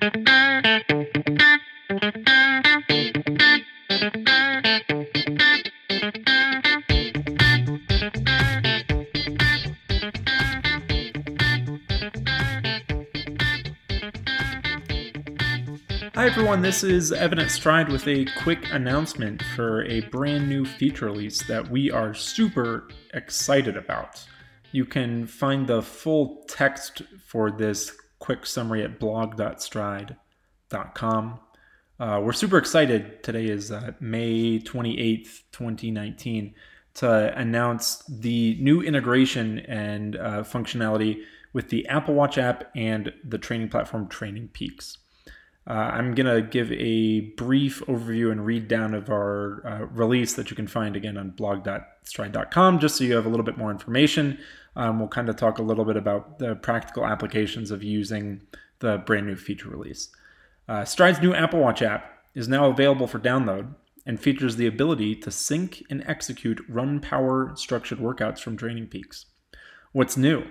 Hi everyone, this is at Stryd with a quick announcement for a brand new feature release that we are super excited about. You can find the full text for this quick summary at blog.stryd.com. Uh, we're super excited. Today is uh, May 28th, 2019, to announce the new integration and uh, functionality with the Apple Watch app and the training platform Training Peaks. Uh, I'm going to give a brief overview and read down of our uh, release that you can find again on blog.stryd.com just so you have a little bit more information. Um, we'll kind of talk a little bit about the practical applications of using the brand new feature release. Uh, Stryd's new Apple Watch app is now available for download and features the ability to sync and execute run power structured workouts from Training Peaks. What's new?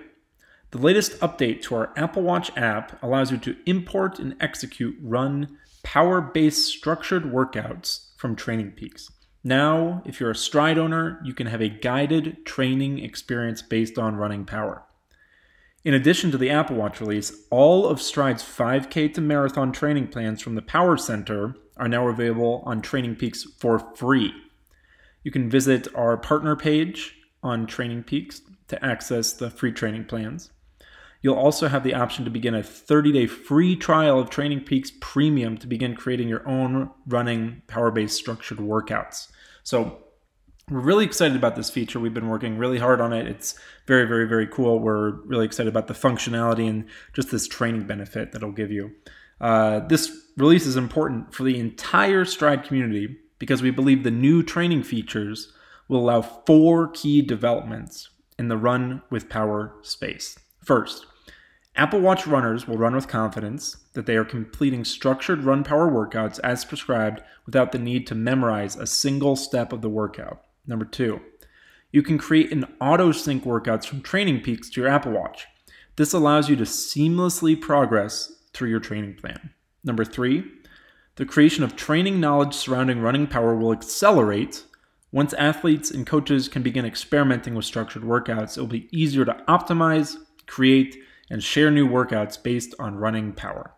The latest update to our Apple Watch app allows you to import and execute run power based structured workouts from Training Peaks. Now, if you're a Stryd owner, you can have a guided training experience based on running power. In addition to the Apple Watch release, all of Stryd's 5K to marathon training plans from the Power Center are now available on Training Peaks for free. You can visit our partner page on Training Peaks to access the free training plans. You'll also have the option to begin a 30 day free trial of Training Peaks Premium to begin creating your own running power based structured workouts. So, we're really excited about this feature. We've been working really hard on it. It's very, very, very cool. We're really excited about the functionality and just this training benefit that it'll give you. Uh, this release is important for the entire Stryd community because we believe the new training features will allow four key developments in the run with power space. First, Apple Watch runners will run with confidence that they are completing structured run power workouts as prescribed without the need to memorize a single step of the workout. Number two, you can create an auto sync workouts from Training Peaks to your Apple Watch. This allows you to seamlessly progress through your training plan. Number three, the creation of training knowledge surrounding running power will accelerate once athletes and coaches can begin experimenting with structured workouts. It will be easier to optimize, create, and share new workouts based on running power.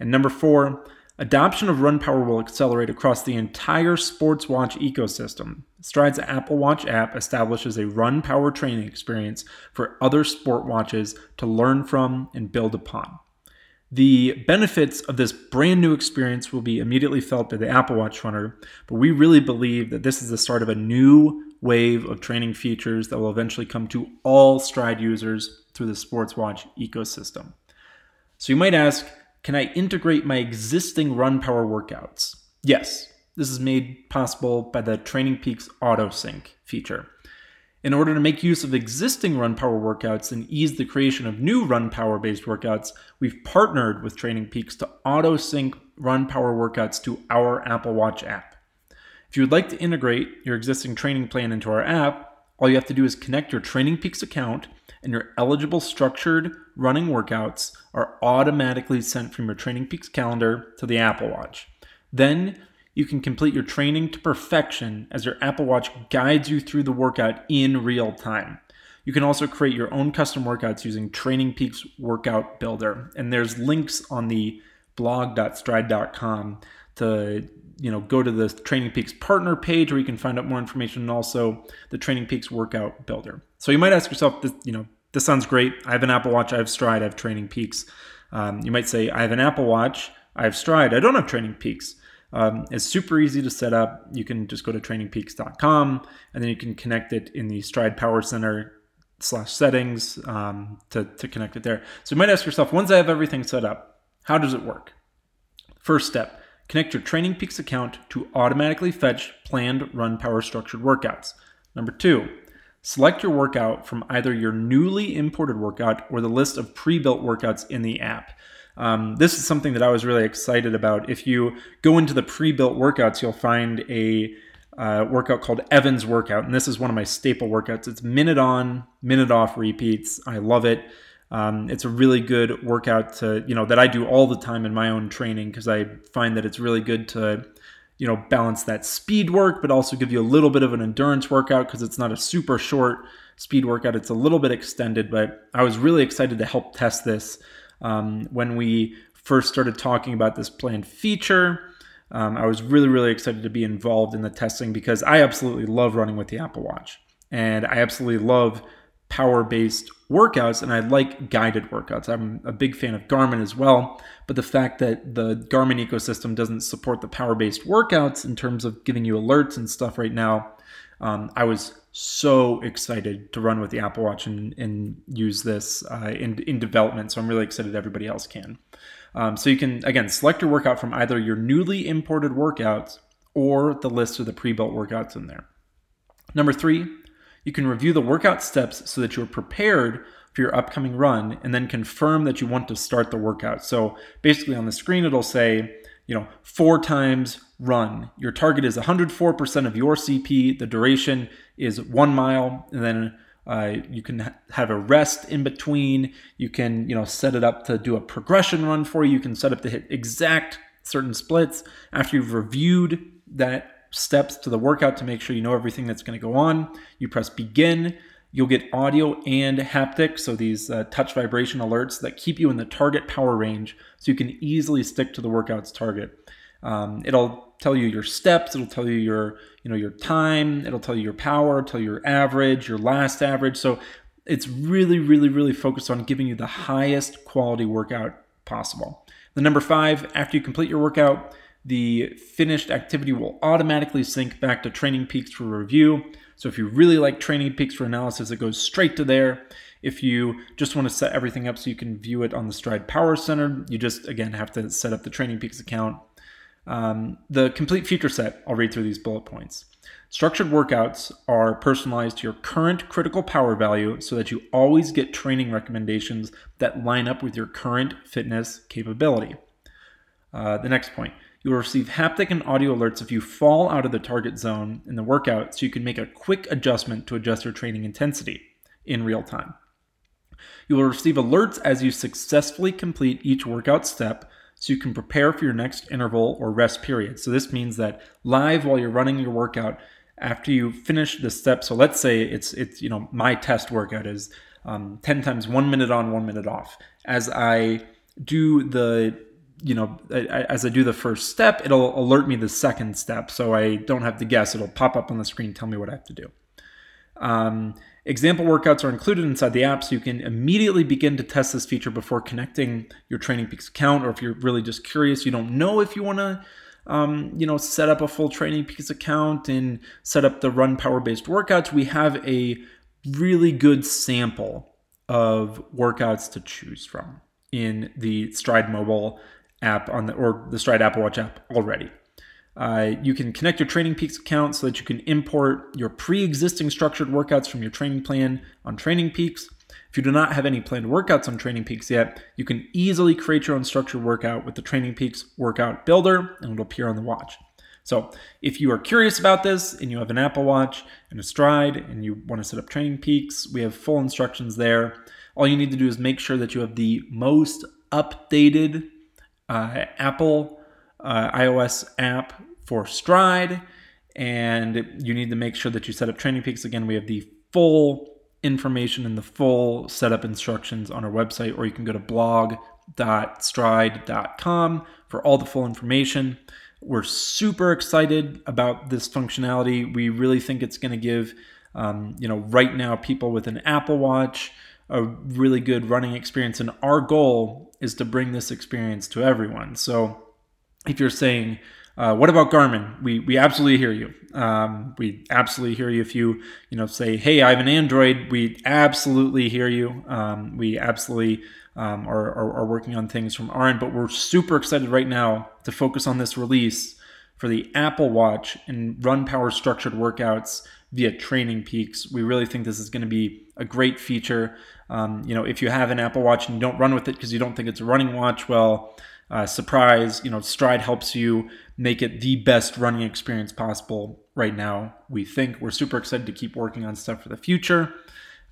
And number four, adoption of Run Power will accelerate across the entire sports watch ecosystem. Stryd's Apple Watch app establishes a Run Power training experience for other sport watches to learn from and build upon. The benefits of this brand new experience will be immediately felt by the Apple Watch runner, but we really believe that this is the start of a new wave of training features that will eventually come to all Stryd users through the Sports Watch ecosystem. So you might ask, can I integrate my existing run power workouts? Yes, this is made possible by the Training Peaks Auto Sync feature. In order to make use of existing run power workouts and ease the creation of new run power based workouts, we've partnered with Training Peaks to auto sync run power workouts to our Apple Watch app. If you would like to integrate your existing training plan into our app, all you have to do is connect your Training Peaks account, and your eligible structured running workouts are automatically sent from your Training Peaks calendar to the Apple Watch. Then you can complete your training to perfection as your Apple Watch guides you through the workout in real time. You can also create your own custom workouts using Training Peaks Workout Builder. And there's links on the blog.stryd.com to you know go to the Training Peaks partner page where you can find out more information and also the Training Peaks Workout Builder. So you might ask yourself, this, you know, this sounds great. I have an Apple Watch, I have Stryd, I have Training Peaks. Um, you might say, I have an Apple Watch, I have Stryd, I don't have Training Peaks. Um, it's super easy to set up. You can just go to trainingpeaks.com and then you can connect it in the Stryd Power Center slash settings um, to, to connect it there. So you might ask yourself, once I have everything set up, how does it work? First step, connect your Training Peaks account to automatically fetch planned run power structured workouts. Number two, select your workout from either your newly imported workout or the list of pre-built workouts in the app. Um, this is something that I was really excited about. If you go into the pre-built workouts, you'll find a uh, workout called Evans Workout, and this is one of my staple workouts. It's minute on, minute off repeats. I love it. Um, it's a really good workout to you know that I do all the time in my own training because I find that it's really good to you know balance that speed work, but also give you a little bit of an endurance workout because it's not a super short speed workout. It's a little bit extended, but I was really excited to help test this um, when we first started talking about this planned feature. Um, I was really, really excited to be involved in the testing because I absolutely love running with the Apple Watch. And I absolutely love power based workouts and I like guided workouts. I'm a big fan of Garmin as well. But the fact that the Garmin ecosystem doesn't support the power based workouts in terms of giving you alerts and stuff right now, um, I was so excited to run with the Apple Watch and, and use this uh, in, in development. So I'm really excited everybody else can. Um, so you can, again, select your workout from either your newly imported workouts or the list of the pre built workouts in there. Number three, you can review the workout steps so that you're prepared for your upcoming run and then confirm that you want to start the workout. So basically on the screen, it'll say, you know, four times run. Your target is 104% of your CP. The duration is one mile, and then uh, you can ha- have a rest in between. You can, you know, set it up to do a progression run for you. You can set up to hit exact certain splits after you've reviewed that steps to the workout to make sure you know everything that's going to go on. You press begin. You'll get audio and haptic, so these uh, touch vibration alerts that keep you in the target power range so you can easily stick to the workout's target. Um, it'll tell you your steps, it'll tell you your, you know, your time, it'll tell you your power, tell you your average, your last average. So it's really, really, really focused on giving you the highest quality workout possible. The number five, after you complete your workout, the finished activity will automatically sync back to Training Peaks for review. So if you really like Training Peaks for analysis, it goes straight to there. If you just want to set everything up so you can view it on the Stryd Power Center, you just again have to set up the Training Peaks account. Um, the complete feature set, I'll read through these bullet points. Structured workouts are personalized to your current critical power value so that you always get training recommendations that line up with your current fitness capability. Uh, the next point you will receive haptic and audio alerts if you fall out of the target zone in the workout so you can make a quick adjustment to adjust your training intensity in real time. You will receive alerts as you successfully complete each workout step so you can prepare for your next interval or rest period. So this means that live while you're running your workout, after you finish the step, so let's say it's it's you know my test workout is um, 10 times one minute on, one minute off. As I do the you know, as I do the first step, it'll alert me the second step. So I don't have to guess. It'll pop up on the screen, tell me what I have to do. Um, example workouts are included inside the app, so you can immediately begin to test this feature before connecting your Training Peaks account. Or if you're really just curious, you don't know if you want to, um, you know, set up a full Training Peaks account and set up the run power based workouts. We have a really good sample of workouts to choose from in the Stryd Mobile app on the or the Stryd Apple Watch app already. Uh, you can connect your Training Peaks account so that you can import your pre-existing structured workouts from your training plan on Training Peaks. If you do not have any planned workouts on Training Peaks yet, you can easily create your own structured workout with the Training Peaks Workout Builder, and it'll appear on the watch. So, if you are curious about this and you have an Apple Watch and a Stryd and you want to set up Training Peaks, we have full instructions there. All you need to do is make sure that you have the most updated uh, Apple uh, iOS app for Stryd, and you need to make sure that you set up Training Peaks. Again, we have the full information and the full setup instructions on our website, or you can go to blog.stryd.com for all the full information. We're super excited about this functionality. We really think it's going to give, um, you know, right now people with an Apple Watch a really good running experience. And our goal is to bring this experience to everyone. So if you're saying, uh, what about Garmin? We we absolutely hear you. Um, we absolutely hear you. If you you know say, hey, I have an Android, we absolutely hear you. Um, we absolutely um, are, are, are working on things from our end, but we're super excited right now to focus on this release for the Apple Watch and run power structured workouts via Training Peaks. We really think this is going to be a great feature. Um, you know, if you have an Apple Watch and you don't run with it because you don't think it's a running watch, well, uh, surprise, you know, Stryd helps you make it the best running experience possible right now. We think we're super excited to keep working on stuff for the future.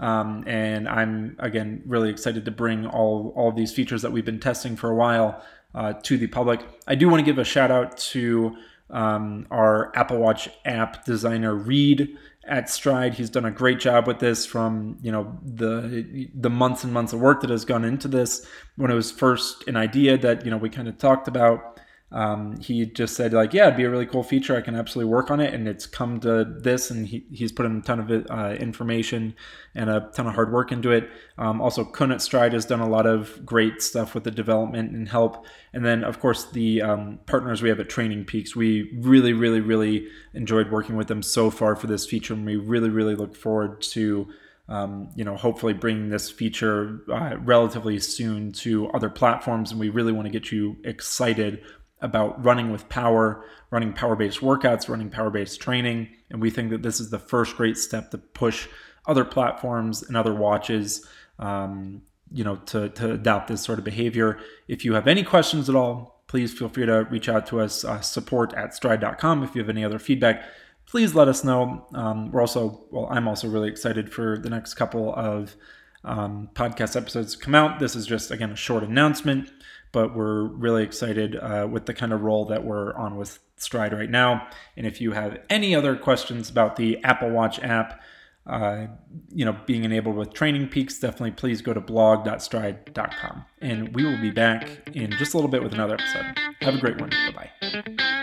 Um, and I'm again really excited to bring all all these features that we've been testing for a while uh, to the public. I do want to give a shout out to um, our Apple Watch app designer Reed at Stryd. He's done a great job with this from you know the the months and months of work that has gone into this. When it was first an idea that you know we kind of talked about, um, he just said like, yeah, it'd be a really cool feature. I can absolutely work on it, and it's come to this, and he, he's put in a ton of uh, information and a ton of hard work into it. Um, also, Kun at Stryd has done a lot of great stuff with the development and help, and then of course the um, partners we have at Training Peaks. We really, really, really enjoyed working with them so far for this feature, and we really, really look forward to. Um, you know, hopefully bringing this feature uh, relatively soon to other platforms, and we really want to get you excited about running with power, running power based workouts, running power based training. And we think that this is the first great step to push other platforms and other watches. Um, you know, to, to adopt this sort of behavior. If you have any questions at all, please feel free to reach out to us, uh, support at stryd.com. If you have any other feedback, please let us know. Um, we're also, well, I'm also really excited for the next couple of um, podcast episodes to come out. This is just, again, a short announcement but we're really excited uh, with the kind of role that we're on with Stryd right now. And if you have any other questions about the Apple Watch app, uh, you know, being enabled with Training Peaks, definitely please go to blog.stryd.com. And we will be back in just a little bit with another episode. Have a great one. Bye bye.